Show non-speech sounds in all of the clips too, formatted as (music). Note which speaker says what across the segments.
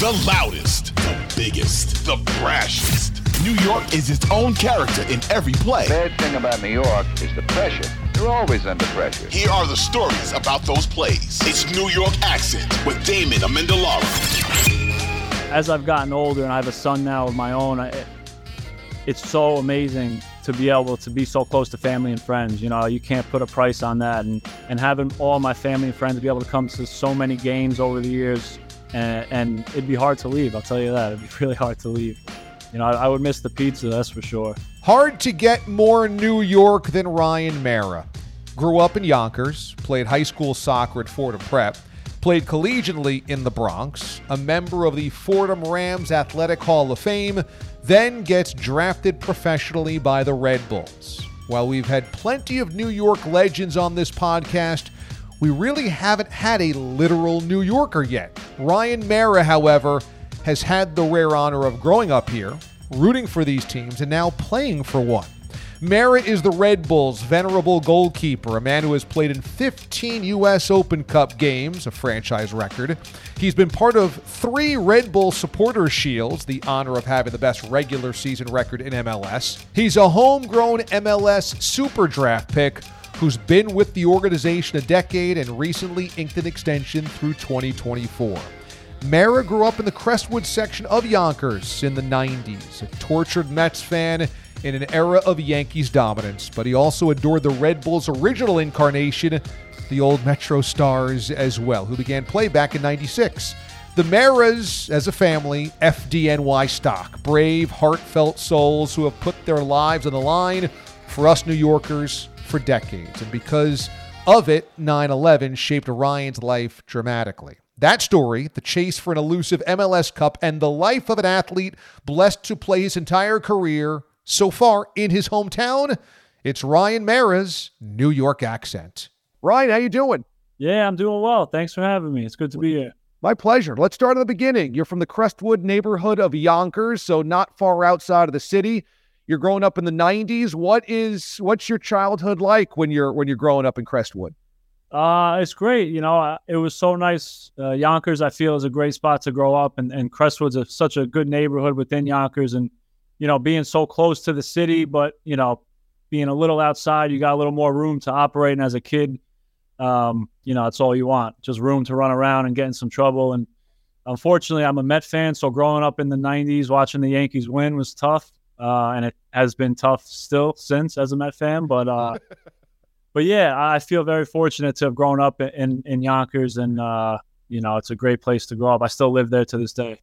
Speaker 1: The loudest, the biggest, the brashest. New York is its own character in every play.
Speaker 2: The bad thing about New York is the pressure. You're always under pressure.
Speaker 1: Here are the stories about those plays. It's New York Accent with Damon Amendolara.
Speaker 3: As I've gotten older and I have a son now of my own, I, it's so amazing to be able to be so close to family and friends. You know, you can't put a price on that. And, and having all my family and friends be able to come to so many games over the years, and, and it'd be hard to leave. I'll tell you that. It'd be (laughs) really hard to leave. You know, I, I would miss the pizza, that's for sure.
Speaker 4: Hard to get more New York than Ryan Meara. Grew up in Yonkers, played high school soccer at Fordham Prep, played collegiately in the Bronx, a member of the Fordham Rams Athletic Hall of Fame, then gets drafted professionally by the Red Bulls. While we've had plenty of New York legends on this podcast, we really haven't had a literal New Yorker yet. Ryan Meara, however, has had the rare honor of growing up here, rooting for these teams, and now playing for one. Meara is the Red Bulls' venerable goalkeeper, a man who has played in 15 U.S. Open Cup games, a franchise record. He's been part of three Red Bull Supporter Shields, the honor of having the best regular season record in MLS. He's a homegrown MLS Super Draft pick who's been with the organization a decade and recently inked an extension through 2024. Meara grew up in the Crestwood section of Yonkers in the 90s, a tortured Mets fan in an era of Yankees dominance, but he also adored the Red Bulls' original incarnation, the old MetroStars, as well, who began play back in 96. The Mearas, as a family, FDNY stock, brave, heartfelt souls who have put their lives on the line for us New Yorkers for decades. And because of it, 9 11 shaped Ryan's life dramatically. That story, the chase for an elusive MLS Cup, and the life of an athlete blessed to play his entire career so far in his hometown, it's Ryan Meara's New York accent.
Speaker 5: Ryan, how you doing?
Speaker 3: Yeah, I'm doing well. Thanks for having me. It's good to be here.
Speaker 5: My pleasure. Let's start at the beginning. You're from the Crestwood neighborhood of Yonkers, so not far outside of the city. You're growing up in the 90s. What is what's your childhood like when you're when you're growing up in Crestwood?
Speaker 3: Uh, it's great. You know, it was so nice. Uh, Yonkers, I feel, is a great spot to grow up, and, and Crestwood's a, such a good neighborhood within Yonkers. And, you know, being so close to the city, but, you know, being a little outside, you got a little more room to operate. And as a kid, um, you know, that's all you want just room to run around and get in some trouble. And unfortunately, I'm a Met fan. So growing up in the 90s, watching the Yankees win was tough. Uh, and it has been tough still since as a Met fan. But, uh, (laughs) but yeah, I feel very fortunate to have grown up in in Yonkers, and uh, you know, it's a great place to grow up. I still live there to this day.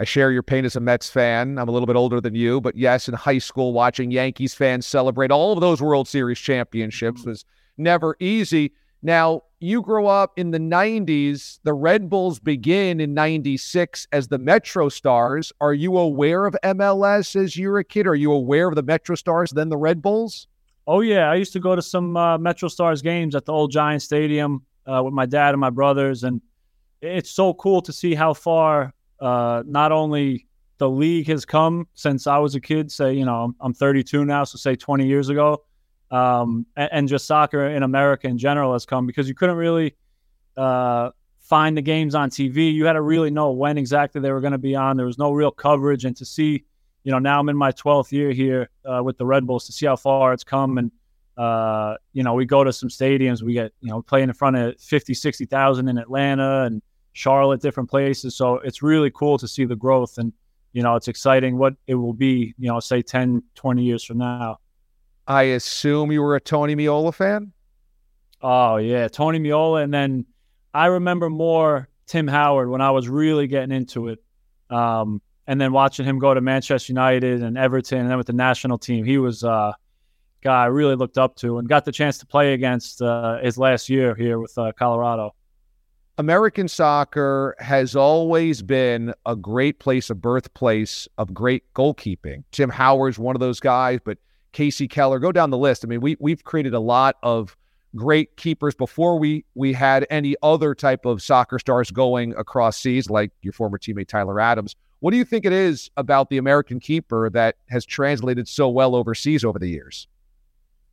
Speaker 5: I share your pain as a Mets fan. I'm a little bit older than you, but yes, in high school, watching Yankees fans celebrate all of those World Series championships was never easy. Now, you grow up in the 90s. The Red Bulls begin in 96 as the MetroStars. Are you aware of MLS as you were a kid? Are you aware of the MetroStars, then the Red Bulls?
Speaker 3: Oh, yeah. I used to go to some uh, Metro Stars games at the old Giant Stadium uh, with my dad and my brothers. And it's so cool to see how far uh, not only the league has come since I was a kid, say, you know, I'm 32 now, so say 20 years ago um, and, and, just soccer in America in general has come because you couldn't really uh, find the games on TV. You had to really know when exactly they were going to be on. There was no real coverage, and to see you know, now I'm in my 12th year here uh, with the Red Bulls to see how far it's come. And, uh, you know, we go to some stadiums, we get, you know, playing in front of 50, 60,000 in Atlanta and Charlotte, different places. So it's really cool to see the growth. And, you know, it's exciting what it will be, you know, say 10, 20 years from now.
Speaker 5: I assume you were a Tony Meola fan?
Speaker 3: Oh, yeah. Tony Meola. And then I remember more Tim Howard when I was really getting into it. Um, and then watching him go to Manchester United and Everton and then with the national team, he was a uh, guy I really looked up to and got the chance to play against uh, his last year here with uh, Colorado.
Speaker 5: American soccer has always been a great place, a birthplace of great goalkeeping. Tim Howard's one of those guys, but Kasey Keller, go down the list. I mean, we we've created a lot of great keepers before we we had any other type of soccer stars going across seas, like your former teammate Tyler Adams. What do you think it is about the American keeper that has translated so well overseas over the years?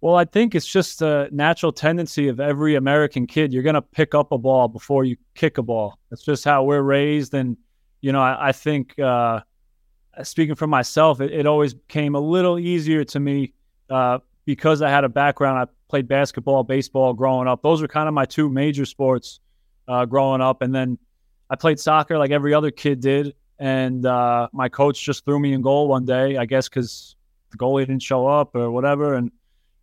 Speaker 3: Well, I think it's just a natural tendency of every American kid. You're going to pick up a ball before you kick a ball. That's just how we're raised. And, you know, I, I think, uh, speaking for myself, it, it, always came a little easier to me uh, because I had a background. I played basketball, baseball growing up. Those were kind of my two major sports uh, growing up. And then I played soccer like every other kid did and uh, my coach just threw me in goal one day. I guess because the goalie didn't show up or whatever, and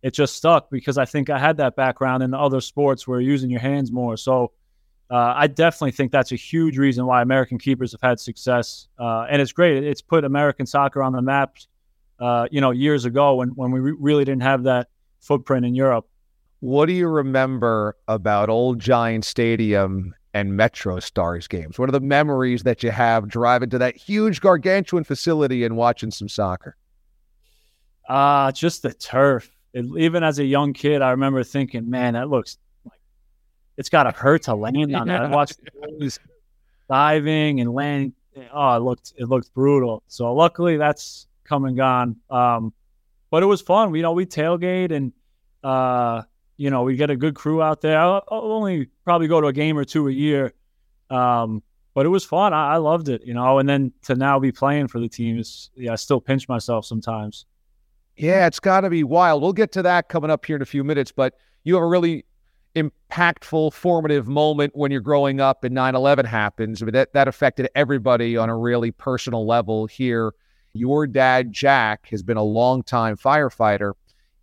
Speaker 3: it just stuck because I think I had that background in the other sports where you're using your hands more. So uh, I definitely think that's a huge reason why American keepers have had success, uh, and it's great. It's put American soccer on the map. Uh, you know, years ago when when we re- really didn't have that footprint in Europe.
Speaker 5: What do you remember about Old Giant Stadium and Metro Stars games? What are the memories that you have driving to that huge gargantuan facility and watching some soccer?
Speaker 3: Uh, just the turf. It, even as a young kid, I remember thinking, man, that looks it's got to hurt to land on that. I watched diving and landing. Oh, it looked it looked brutal. So luckily that's come and gone. Um, but it was fun. We, you know, we tailgate and uh, you know, we get a good crew out there. I'll, I'll only probably go to a game or two a year. Um, but it was fun. I, I, loved it, you know, and then to now be playing for the team is, yeah, I still pinch myself sometimes.
Speaker 5: Yeah, it's got to be wild. We'll get to that coming up here in a few minutes, but you have a really impactful, formative moment when you're growing up and 9 11 happens. I mean, that, that affected everybody on a really personal level here. Your dad, Jack, has been a long-time firefighter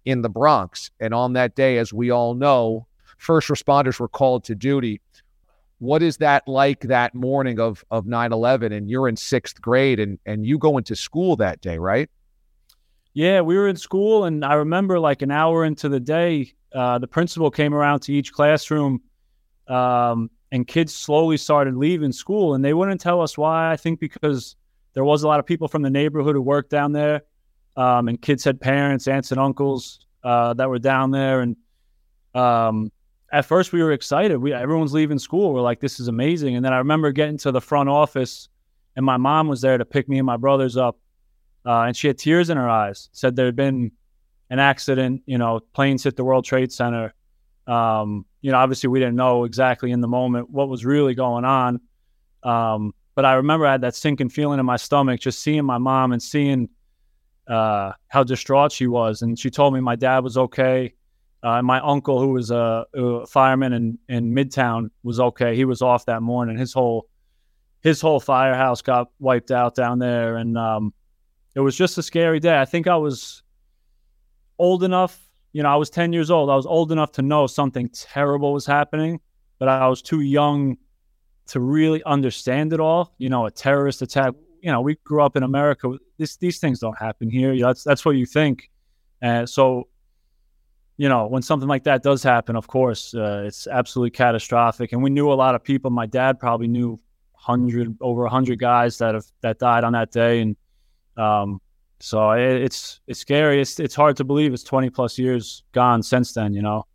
Speaker 5: in the Bronx. And on that day, as we all know, first responders were called to duty. What is that like that morning of of 9/11 and you're in 6th grade and and you go into school that day, right?
Speaker 3: Yeah, we were in school and I remember like an hour into the day, uh, the principal came around to each classroom um, and kids slowly started leaving school and they wouldn't tell us why. I think because there was a lot of people from the neighborhood who worked down there um, and kids had parents, aunts, and uncles uh, that were down there. And um, at first, we were excited. We everyone's leaving school. We're like, "This is amazing!" And then I remember getting to the front office, and my mom was there to pick me and my brothers up, uh, and she had tears in her eyes. Said there had been an accident. You know, planes hit the World Trade Center. Um, you know, obviously, we didn't know exactly in the moment what was really going on. Um, but I remember I had that sinking feeling in my stomach, just seeing my mom and seeing uh, how distraught she was. And she told me my dad was okay. Uh, my uncle, who was a, a, fireman in, in Midtown, was okay. He was off that morning. His whole his whole firehouse got wiped out down there, and um, it was just a scary day. I think I was old enough. You know, I was ten years old. I was old enough to know something terrible was happening, but I was too young to really understand it all. You know, a terrorist attack you know, we grew up in America. This, these things don't happen here. You know, that's that's what you think. And so, you know, when something like that does happen, of course, uh, it's absolutely catastrophic. And we knew a lot of people. My dad probably knew hundred over hundred guys that have that died on that day, and um, so it, it's it's scary. It's it's hard to believe it's twenty plus years gone since then. You know.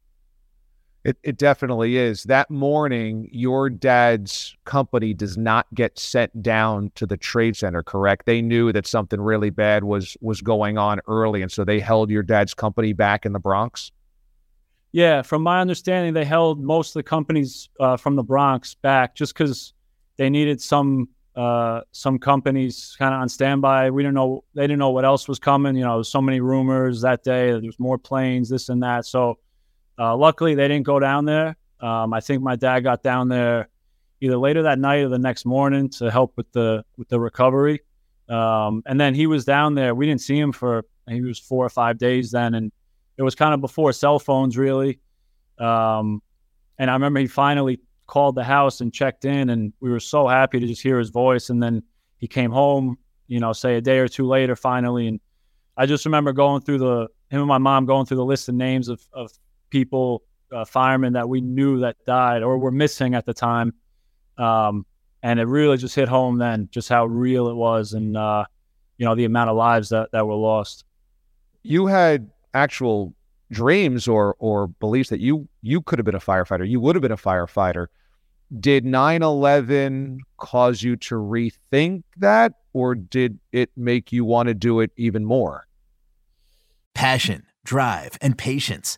Speaker 5: It, it definitely is. That morning, your dad's company does not get sent down to the trade center, correct? They knew that something really bad was was going on early, and so they held your dad's company back in the Bronx.
Speaker 3: Yeah, from my understanding, they held most of the companies uh, from the Bronx back just because they needed some uh, some companies kind of on standby. We didn't know they didn't know what else was coming. You know, so many rumors that day. There was more planes, this and that. So uh, luckily, they didn't go down there. Um, I think my dad got down there either later that night or the next morning to help with the with the recovery. Um, and then he was down there. We didn't see him for he was four or five days then, and it was kind of before cell phones really. Um, and I remember he finally called the house and checked in, and we were so happy to just hear his voice. And then he came home, you know, say a day or two later, finally. And I just remember going through the him and my mom going through the list of names of of people, uh, firemen that we knew that died or were missing at the time. Um, and it really just hit home then, just how real it was, and uh, you know the amount of lives that that were lost.
Speaker 5: You had actual dreams or or beliefs that you you could have been a firefighter, you would have been a firefighter. Did 9/11 cause you to rethink that or did it make you want to do it even more?
Speaker 6: Passion, drive, and patience.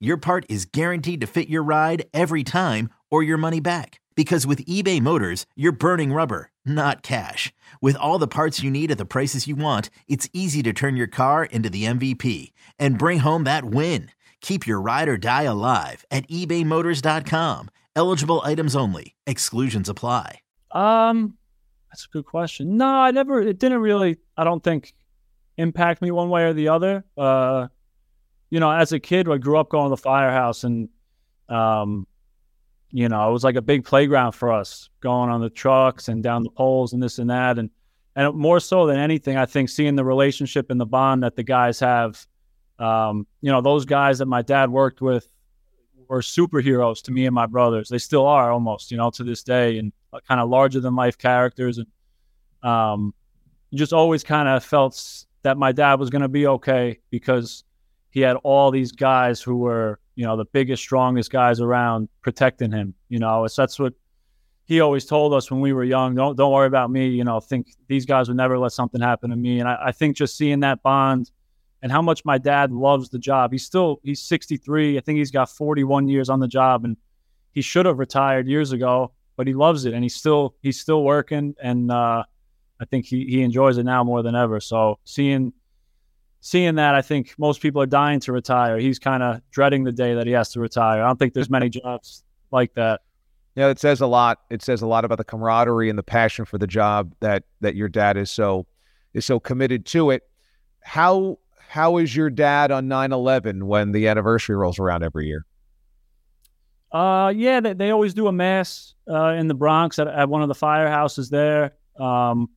Speaker 6: your part is guaranteed to fit your ride every time or your money back. Because with eBay Motors, you're burning rubber, not cash. With all the parts you need at the prices you want, it's easy to turn your car into the MVP and bring home that win. Keep your ride or die alive at ebaymotors.com. Eligible items only. Exclusions apply.
Speaker 3: Um, that's a good question. No, I never. It didn't really. I don't think impact me one way or the other. Uh, you know, as a kid, I grew up going to the firehouse, and um, you know, it was like a big playground for us, going on the trucks and down the poles and this and that, and and more so than anything, I think seeing the relationship and the bond that the guys have. Um, you know, those guys that my dad worked with were superheroes to me and my brothers. They still are almost, you know, to this day, and kind of larger than life characters. And um, just always kind of felt that my dad was going to be okay because he had all these guys who were, you know, the biggest, strongest guys around protecting him. You know, it's, that's what he always told us when we were young. Don't don't worry about me. You know, think these guys would never let something happen to me. And I, I think just seeing that bond and how much my dad loves the job. He's still he's 63. I think he's got 41 years on the job, and he should have retired years ago but he loves it and he's still he's still working and uh, I think he, he enjoys it now more than ever. So seeing seeing that, I think most people are dying to retire. He's kind of dreading the day that he has to retire. I don't think there's many (laughs) jobs like that.
Speaker 5: Yeah, it says a lot. It says a lot about the camaraderie and the passion for the job that that your dad is so is so committed to it. How how is your dad on 9/11 when the anniversary rolls around every year?
Speaker 3: Uh, yeah, they, they always do a mass uh, in the Bronx at, at one of the firehouses there. Um,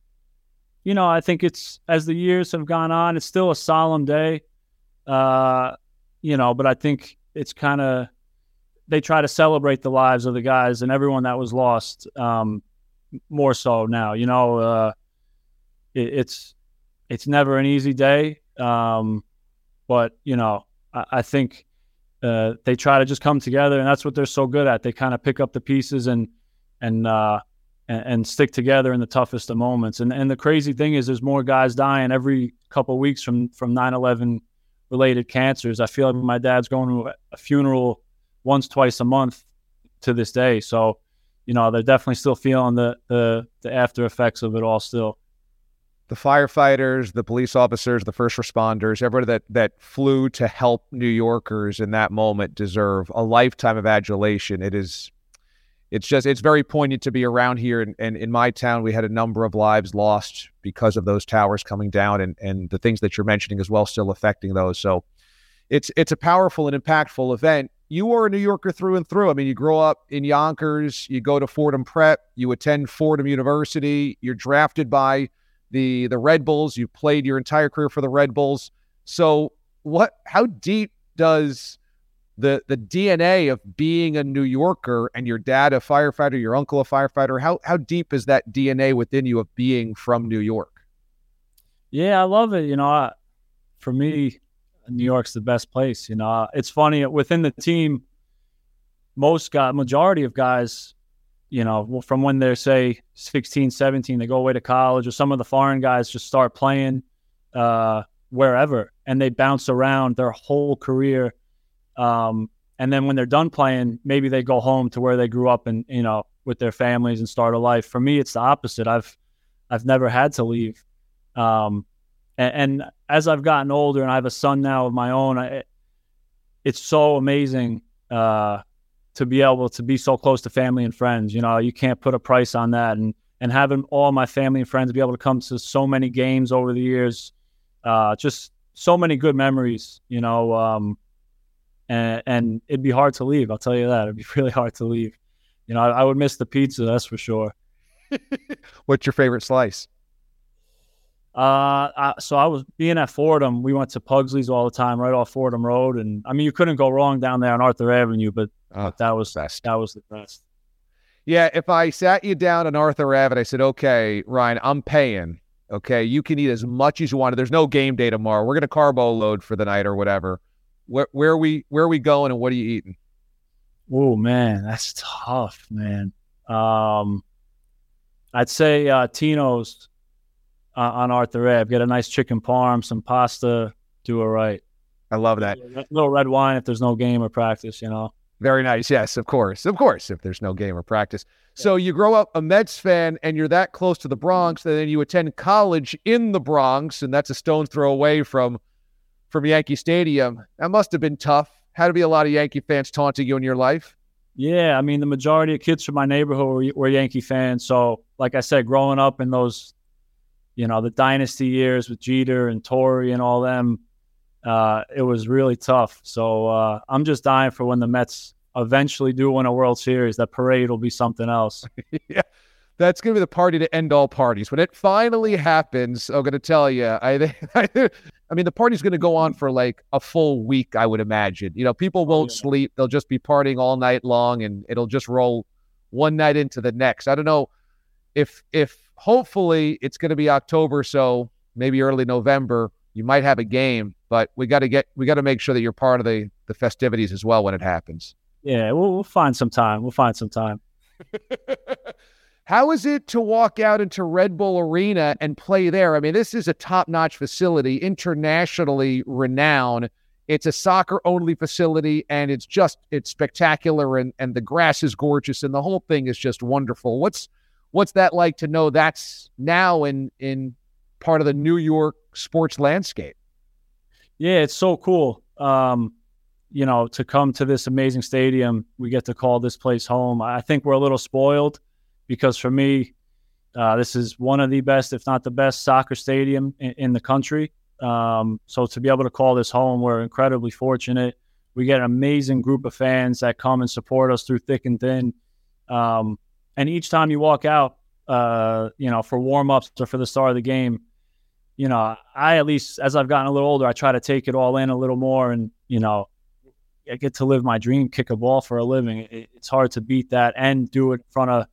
Speaker 3: you know, I think it's as the years have gone on, it's still a solemn day. Uh, you know, but I think it's kind of they try to celebrate the lives of the guys and everyone that was lost. Um, more so now, you know, uh, it, it's it's never an easy day. Um, but you know, I, I think uh, they try to just come together, and that's what they're so good at. They kind of pick up the pieces and and, uh, and and stick together in the toughest of moments. And and the crazy thing is, there's more guys dying every couple of weeks from from 9/11 related cancers. I feel like my dad's going to a funeral once, twice a month to this day. So, you know, they're definitely still feeling the the, the after effects of it all still
Speaker 5: the firefighters, the police officers, the first responders, everybody that that flew to help New Yorkers in that moment deserve a lifetime of adulation. It is it's just it's very poignant to be around here and, and in my town we had a number of lives lost because of those towers coming down and and the things that you're mentioning as well still affecting those. So it's it's a powerful and impactful event. You are a New Yorker through and through. I mean, you grow up in Yonkers, you go to Fordham Prep, you attend Fordham University, you're drafted by the the Red Bulls. You've played your entire career for the Red Bulls. So what? How deep does the the DNA of being a New Yorker and your dad a firefighter, your uncle a firefighter? How how deep is that DNA within you of being from New York?
Speaker 3: Yeah, I love it. You know, I, for me, New York's the best place. You know, it's funny within the team, most guy, majority of guys, you know, from when they're say 16, 17, they go away to college, or some of the foreign guys just start playing uh, wherever, and they bounce around their whole career. Um, and then when they're done playing, maybe they go home to where they grew up and you know with their families and start a life. For me, it's the opposite. I've I've never had to leave. Um, and, and, as I've gotten older and I have a son now of my own, I, it's so amazing uh, to be able to be so close to family and friends. You know, you can't put a price on that. And and having all my family and friends be able to come to so many games over the years, uh, just so many good memories. You know, um, and and it'd be hard to leave. I'll tell you that it'd be (laughs) really hard to leave. You know, I, I would miss the pizza, that's for sure. (laughs)
Speaker 5: What's your favorite slice?
Speaker 3: Uh, I, so I was being at Fordham. We went to Pugsley's all the time, right off Fordham Road, and I mean, you couldn't go wrong down there on Arthur Avenue. But, oh, but that was best. That was the best.
Speaker 5: Yeah, if I sat you down on Arthur Avenue, I said, "Okay, Ryan, I'm paying. Okay, you can eat as much as you want. There's no game day tomorrow. We're gonna carbo load for the night or whatever. Where, where are we? Where are we going? And what are you eating?"
Speaker 3: Oh man, that's tough, man. Um, I'd say uh, Tino's uh, on Arthur Ave. Get a nice chicken parm, some pasta, do it right.
Speaker 5: I love that.
Speaker 3: A little red wine if there's no game or practice, you know.
Speaker 5: Very nice. Yes, of course. Of course, if there's no game or practice. So you grow up a Mets fan and you're that close to the Bronx, and then you attend college in the Bronx, and that's a stone's throw away from from Yankee Stadium. That must have been tough. Had to be a lot of Yankee fans taunting you in your life.
Speaker 3: Yeah, I mean the majority of kids from my neighborhood were, were Yankee fans. So, like I said, growing up in those, you know, the dynasty years with Jeter and Torre and all them, uh, it was really tough. So uh, I'm just dying for when the Mets eventually do win a World Series. That parade will be something else. (laughs)
Speaker 5: yeah, that's going to be the party to end all parties. When it finally happens, I'm going to tell you, I, (laughs) I mean, the party's going to go on for like a full week, I would imagine. You know, people oh, won't oh, yeah. sleep. They'll just be partying all night long and it'll just roll one night into the next. I don't know if, if hopefully it's going to be October, so maybe early November, you might have a game, but we got to get, we got to make sure that you're part of the, the festivities as well when it happens.
Speaker 3: Yeah, we'll, we'll find some time. We'll find some time. (laughs)
Speaker 5: How is it to walk out into Red Bull Arena and play there? I mean, this is a top notch facility, internationally renowned. It's a soccer only facility and it's just it's spectacular and, and the grass is gorgeous and the whole thing is just wonderful. What's what's that like to know that's now in in part of the New York sports landscape?
Speaker 3: Yeah, it's so cool. Um, you know, to come to this amazing stadium, we get to call this place home. I think we're a little spoiled because for me, uh, this is one of the best, if not the best, soccer stadium in, in the country. Um, so to be able to call this home, we're incredibly fortunate. We get an amazing group of fans that come and support us through thick and thin. Um, and each time you walk out, uh, you know, for warm ups or for the start of the game, you know, I at least as I've gotten a little older, I try to take it all in a little more, and you know, I get to live my dream, kick a ball for a living. It, it's hard to beat that and do it in front of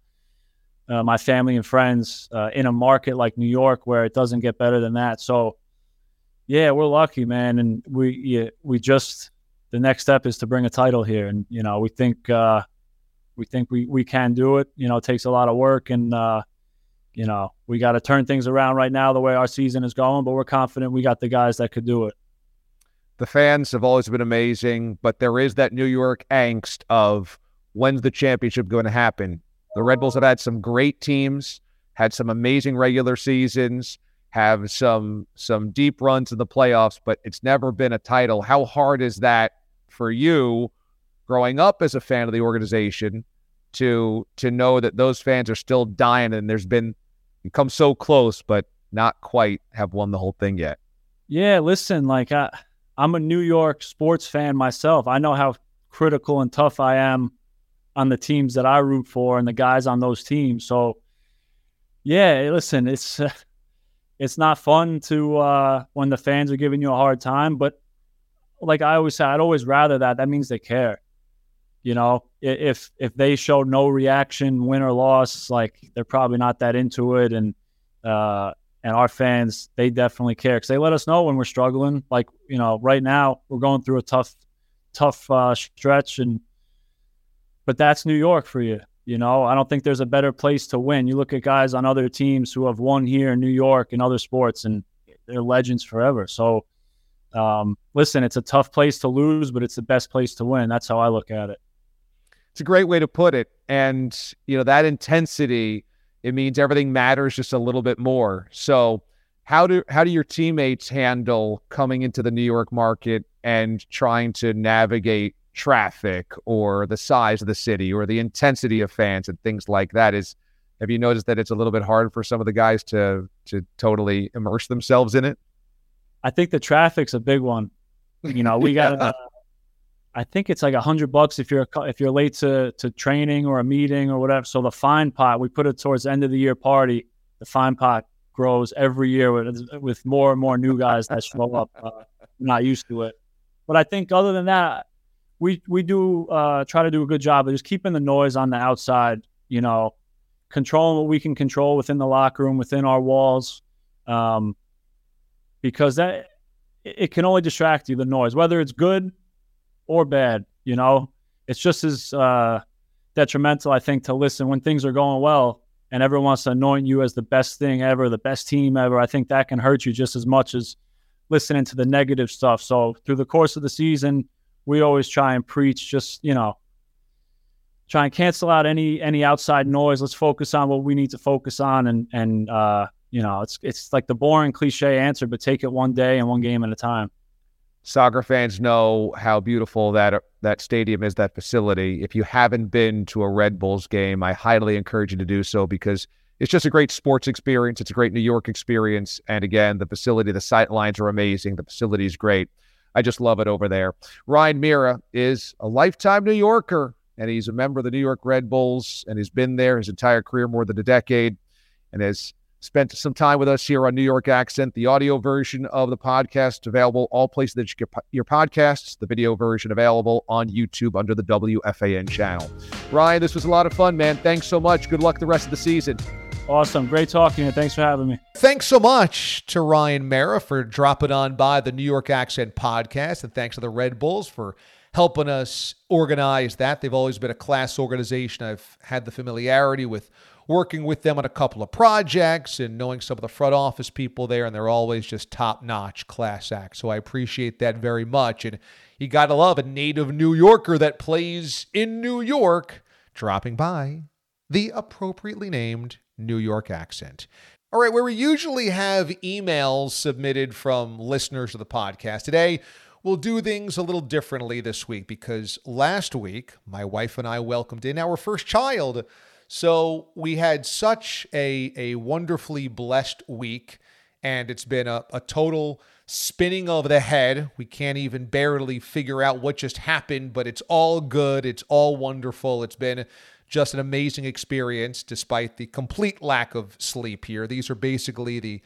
Speaker 3: uh, my family and friends uh, in a market like New York where it doesn't get better than that. So, yeah, we're lucky, man, and we yeah, we just the next step is to bring a title here, and you know we think uh, we think we we can do it. You know, it takes a lot of work, and uh, you know we got to turn things around right now the way our season is going, but we're confident we got the guys that could do it.
Speaker 5: The fans have always been amazing, but there is that New York angst of when's the championship going to happen? The Red Bulls have had some great teams, had some amazing regular seasons, have some some deep runs in the playoffs, but it's never been a title. How hard is that for you growing up as a fan of the organization to to know that those fans are still dying and there's been you come so close but not quite have won the whole thing yet?
Speaker 3: Yeah, listen, like I I'm a New York sports fan myself. I know how critical and tough I am on the teams that I root for and the guys on those teams. So, yeah, listen, it's (laughs) it's not fun to uh, when the fans are giving you a hard time, but like I always say, I'd always rather that. That means they care. You know, if if they show no reaction, win or loss, like they're probably not that into it, and uh, and our fans they definitely care because they let us know when we're struggling. Like you know, right now we're going through a tough, tough uh, stretch, and but that's New York for you. You know, I don't think there's a better place to win. You look at guys on other teams who have won here in New York and other sports, and they're legends forever. So, um, listen, it's a tough place to lose, but it's the best place to win. That's how I look at it.
Speaker 5: It's a great way to put it. And, you know, that intensity, it means everything matters just a little bit more. So, how do how do your teammates handle coming into the New York market and trying to navigate traffic or the size of the city or the intensity of fans and things like that is have you noticed that it's a little bit hard for some of the guys to to totally immerse themselves in it?
Speaker 3: I think the traffic's a big one. You know we got uh, (laughs) i think it's like a hundred bucks if you're if you're late to to training or a meeting or whatever. So the fine pot we put it towards the end of the year party the fine pot grows every year with with more and more new guys that show up uh, not used to it. But i think other than that we we do uh, try to do a good job of just keeping the noise on the outside. You know, controlling what we can control within the locker room, within our walls, um, because that it can only distract you. The noise, whether it's good or bad, you know, it's just as uh, detrimental, I think, to listen when things are going well and everyone wants to anoint you as the best thing ever, the best team ever. I think that can hurt you just as much as listening to the negative stuff. So through the course of the season we always try and preach just you know try and cancel out any any outside noise. Let's focus on what we need to focus on and and uh you know it's it's like the boring cliche answer but take it one day and one game at a time.
Speaker 5: Soccer fans know how beautiful that that stadium is that facility. If you haven't been to a red bulls game i highly encourage you to do so because it's just a great sports experience. It's a great new york experience. And again the facility the sight lines are amazing. The facility is great I just love it over there. Ryan Meara is a lifetime New Yorker, and he's a member of the New York Red Bulls, and he's been there his entire career, more than a decade, and has spent some time with us here on New York Accent. The audio version of the podcast available all places that you get your podcasts. The video version available on YouTube under the WFAN channel. Ryan, this was a lot of fun, man. Thanks so much. Good luck the rest of the season.
Speaker 3: Awesome. Great talking and thanks for having me.
Speaker 4: Thanks so much to Ryan Meara for dropping on by the New York Accent podcast. And thanks to the Red Bulls for helping us organize that. They've always been a class organization. I've had the familiarity with working with them on a couple of projects and knowing some of the front office people there, and they're always just top notch class act. So I appreciate that very much. And you got to love a native New Yorker that plays in New York dropping by the appropriately named New York accent. All right, where we usually have emails submitted from listeners of the podcast, today we'll do things a little differently this week because last week my wife and I welcomed in our first child. So we had such a, a wonderfully blessed week, and it's been a, a total spinning of the head. We can't even barely figure out what just happened, but it's all good. It's all wonderful. It's been just an amazing experience despite the complete lack of sleep here. These are basically the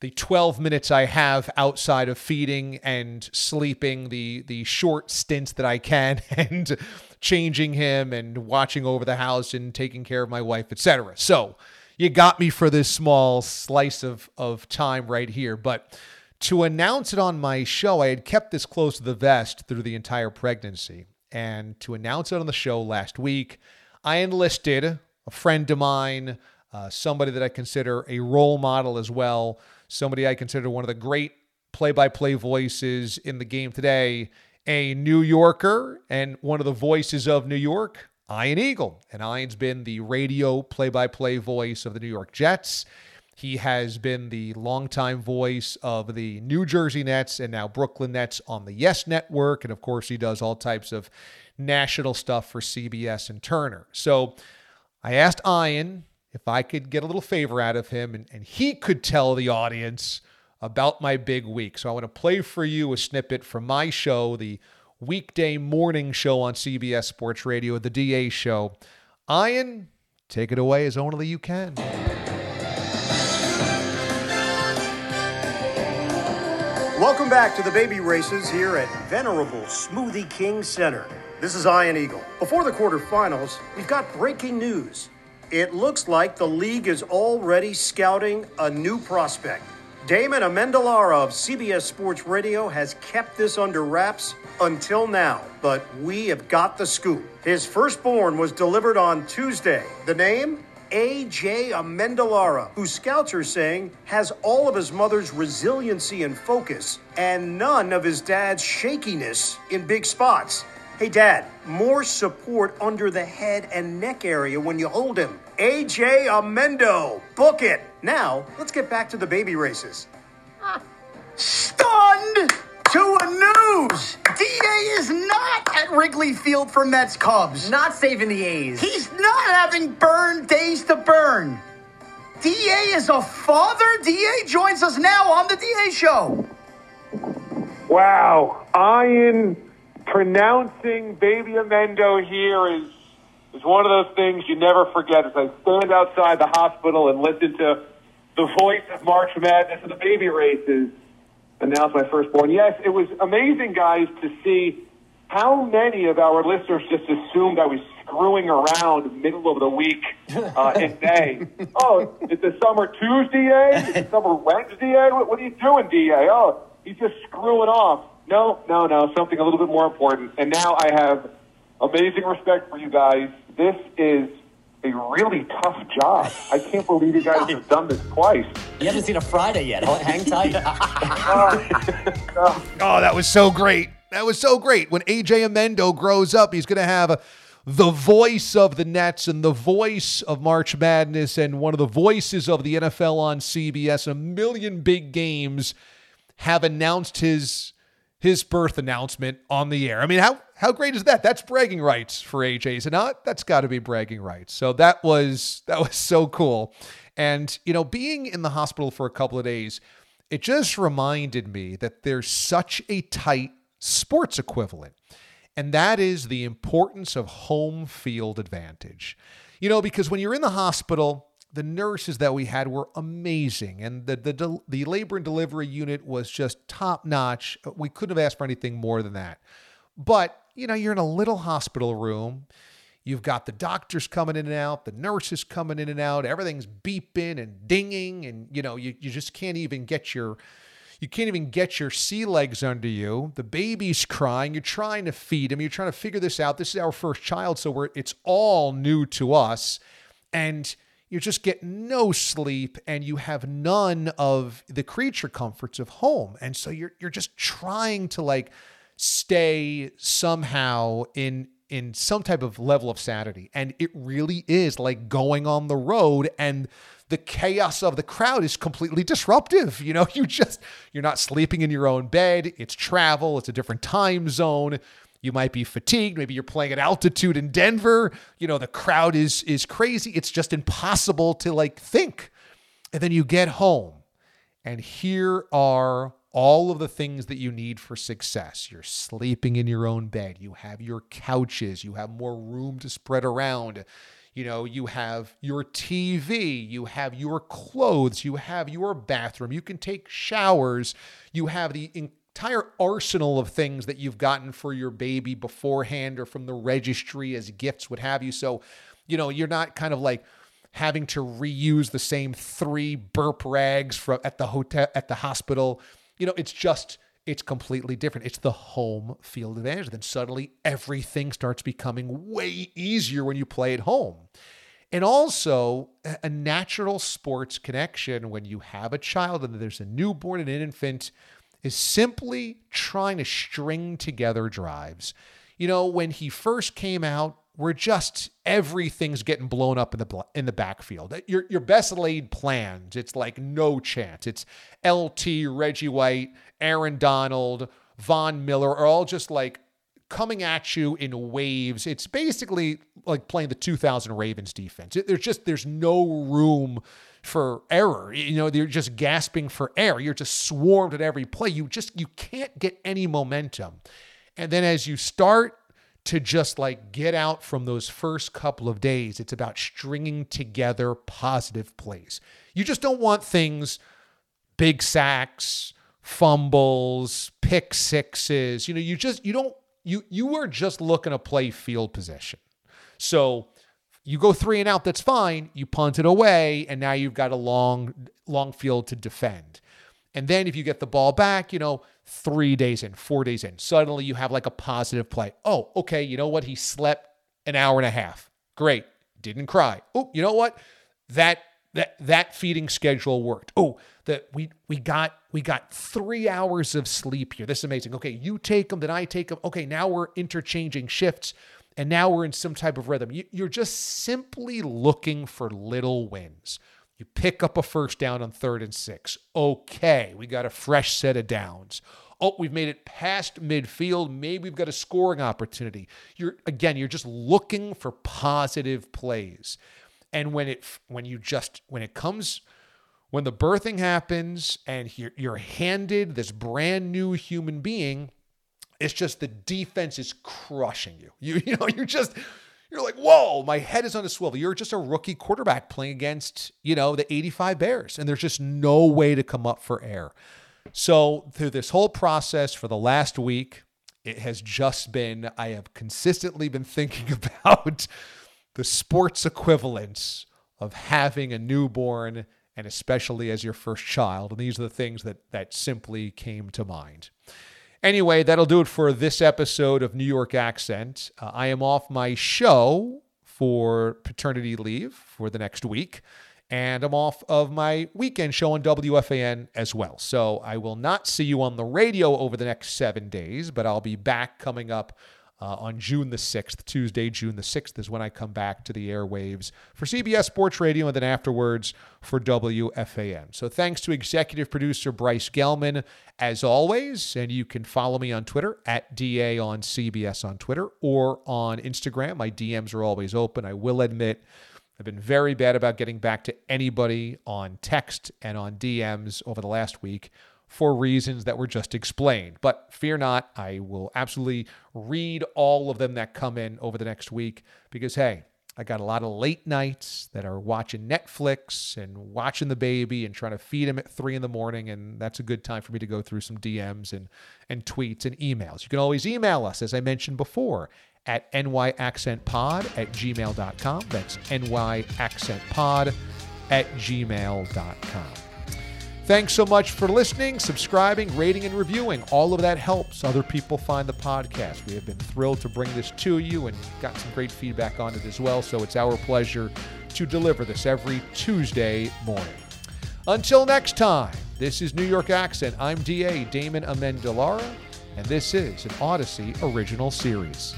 Speaker 4: the 12 minutes I have outside of feeding and sleeping, the the short stints that I can (laughs) and changing him and watching over the house and taking care of my wife, etc. So, you got me for this small slice of of time right here, but to announce it on my show, I had kept this close to the vest through the entire pregnancy. And to announce it on the show last week, I enlisted a friend of mine, uh, somebody that I consider a role model as well, somebody I consider one of the great play by play voices in the game today, a New Yorker and one of the voices of New York, Ian Eagle. And Ian's been the radio play by play voice of the New York Jets. He has been the longtime voice of the New Jersey Nets and now Brooklyn Nets on the Yes Network. And of course, he does all types of national stuff for CBS and Turner. So I asked Ian if I could get a little favor out of him, and, and he could tell the audience about my big week. So I want to play for you a snippet from my show, the weekday morning show on CBS Sports Radio, the DA show. Ian, take it away as only you can.
Speaker 7: Welcome back to the baby races here at Venerable Smoothie King Center. This is Ian Eagle. Before the quarterfinals, we've got breaking news. It looks like the league is already scouting a new prospect. Damon Amendolara of CBS Sports Radio has kept this under wraps until now, but we have got the scoop. His firstborn was delivered on Tuesday. The name? AJ Amendolara, who scouts are saying has all of his mother's resiliency and focus and none of his dad's shakiness in big spots. Hey, Dad, more support under the head and neck area when you hold him. AJ Amendo, book it. Now, let's get back to the baby races.
Speaker 8: Stunned to a news. DA is not at Wrigley Field for Mets Cubs.
Speaker 9: Not saving the A's.
Speaker 8: He's not having burn days to burn. DA is a father. DA joins us now on the DA show.
Speaker 10: Wow. Ian pronouncing Baby Amendo here is is one of those things you never forget. As I stand outside the hospital and listen to the voice of March Madness and the baby races announce my firstborn. Yes, it was amazing, guys, to see how many of our listeners just assumed I was screwing around middle of the week uh, in (laughs) May. oh, it's a summer Tuesday, eh? It's a summer Wednesday, eh? What, what are you doing, DA? Oh, he's just screwing off. No, no, no, something a little bit more important. And now I have amazing respect for you guys. This is a really tough job. I can't believe you guys have done this twice.
Speaker 9: You haven't seen a Friday yet. Hang tight. (laughs) (laughs)
Speaker 4: Oh, that was so great. That was so great. When AJ Amendo grows up, he's going to have the voice of the Nets and the voice of March Madness and one of the voices of the NFL on CBS. A million big games have announced his his birth announcement on the air. I mean, how how great is that? That's bragging rights for AJ, is it not? That's got to be bragging rights. So that was that was so cool. And you know, being in the hospital for a couple of days, it just reminded me that there's such a tight sports equivalent. And that is the importance of home field advantage. You know, because when you're in the hospital, the nurses that we had were amazing and the the the labor and delivery unit was just top notch we couldn't have asked for anything more than that but you know you're in a little hospital room you've got the doctors coming in and out the nurses coming in and out everything's beeping and dinging and you know you, you just can't even get your you can't even get your sea legs under you. The baby's crying. You're trying to feed him. You're trying to figure this out. This is our first child, so we're, it's all new to us. And you just get no sleep and you have none of the creature comforts of home. And so you're you're just trying to like stay somehow in in some type of level of sanity. And it really is like going on the road and the chaos of the crowd is completely disruptive. You know, (laughs) you just you're not sleeping in your own bed. It's travel, it's a different time zone. You might be fatigued. Maybe you're playing at altitude in Denver. You know, the crowd is is crazy. It's just impossible to like think. And then you get home and here are all of the things that you need for success. You're sleeping in your own bed. You have your couches. You have more room to spread around. You know, you have your TV, you have your clothes, you have your bathroom, you can take showers, you have the entire arsenal of things that you've gotten for your baby beforehand or from the registry as gifts, what have you. So, you know, you're not kind of like having to reuse the same three burp rags from at the hotel at the hospital. You know, it's just it's completely different. It's the home field advantage. Then suddenly everything starts becoming way easier when you play at home. And also a natural sports connection when you have a child and there's a newborn and an infant is simply trying to string together drives. You know, when he first came out, we're just everything's getting blown up in the in the backfield. Your your best laid plans, it's like no chance. It's LT, Reggie White, Aaron Donald, Von Miller are all just like coming at you in waves. It's basically like playing the 2000 Ravens defense. There's just there's no room for error. You know, you're just gasping for air. You're just swarmed at every play. You just you can't get any momentum. And then as you start to just like get out from those first couple of days, it's about stringing together positive plays. You just don't want things big sacks, fumbles, pick sixes. You know, you just you don't you you are just looking to play field position. So you go three and out, that's fine. You punt it away, and now you've got a long, long field to defend. And then if you get the ball back, you know, three days in, four days in, suddenly you have like a positive play. Oh, okay, you know what? He slept an hour and a half. Great. Didn't cry. Oh, you know what? That that that feeding schedule worked. Oh, that we we got we got three hours of sleep here. This is amazing. Okay, you take them, then I take them. Okay, now we're interchanging shifts, and now we're in some type of rhythm. You, you're just simply looking for little wins. You pick up a first down on third and six. Okay, we got a fresh set of downs. Oh, we've made it past midfield. Maybe we've got a scoring opportunity. You're again, you're just looking for positive plays. And when it when you just when it comes when the birthing happens and you're, you're handed this brand new human being, it's just the defense is crushing you. You (laughs) you know, you're just you're like, whoa, my head is on a swivel. You're just a rookie quarterback playing against, you know, the 85 Bears, and there's just no way to come up for air. So, through this whole process for the last week, it has just been, I have consistently been (laughs) thinking about the sports equivalence of having a newborn and especially as your first child. And these are the things that, that simply came to mind. Anyway, that'll do it for this episode of New York Accent. Uh, I am off my show for paternity leave for the next week, and I'm off of my weekend show on WFAN as well. So I will not see you on the radio over the next seven days, but I'll be back coming up uh, on June the 6th. Tuesday, June the 6th is when I come back to the airwaves for CBS Sports Radio and then afterwards for WFAN. So thanks to executive producer Bryce Gelman as always. And you can follow me on Twitter at DA on CBS on Twitter or on Instagram. My DMs are always open. I will admit, I've been very bad about getting back to anybody on text and on DMs over the last week for reasons that were just explained. But fear not, I will absolutely read all of them that come in over the next week because, hey, I got a lot of late nights that are watching Netflix and watching the baby and trying to feed him at three in the morning. And that's a good time for me to go through some DMs and, and tweets and emails. You can always email us, as I mentioned before, at nyaccentpod at gmail.com. That's nyaccentpod at gmail.com. Thanks so much for listening, subscribing, rating, and reviewing. All of that helps other people find the podcast. We have been thrilled to bring this to you and got some great feedback on it as well. So it's our pleasure to deliver this every Tuesday morning. Until next time, this is New York Accent. I'm DA Damon Amendolara, and this is an Audacy original series.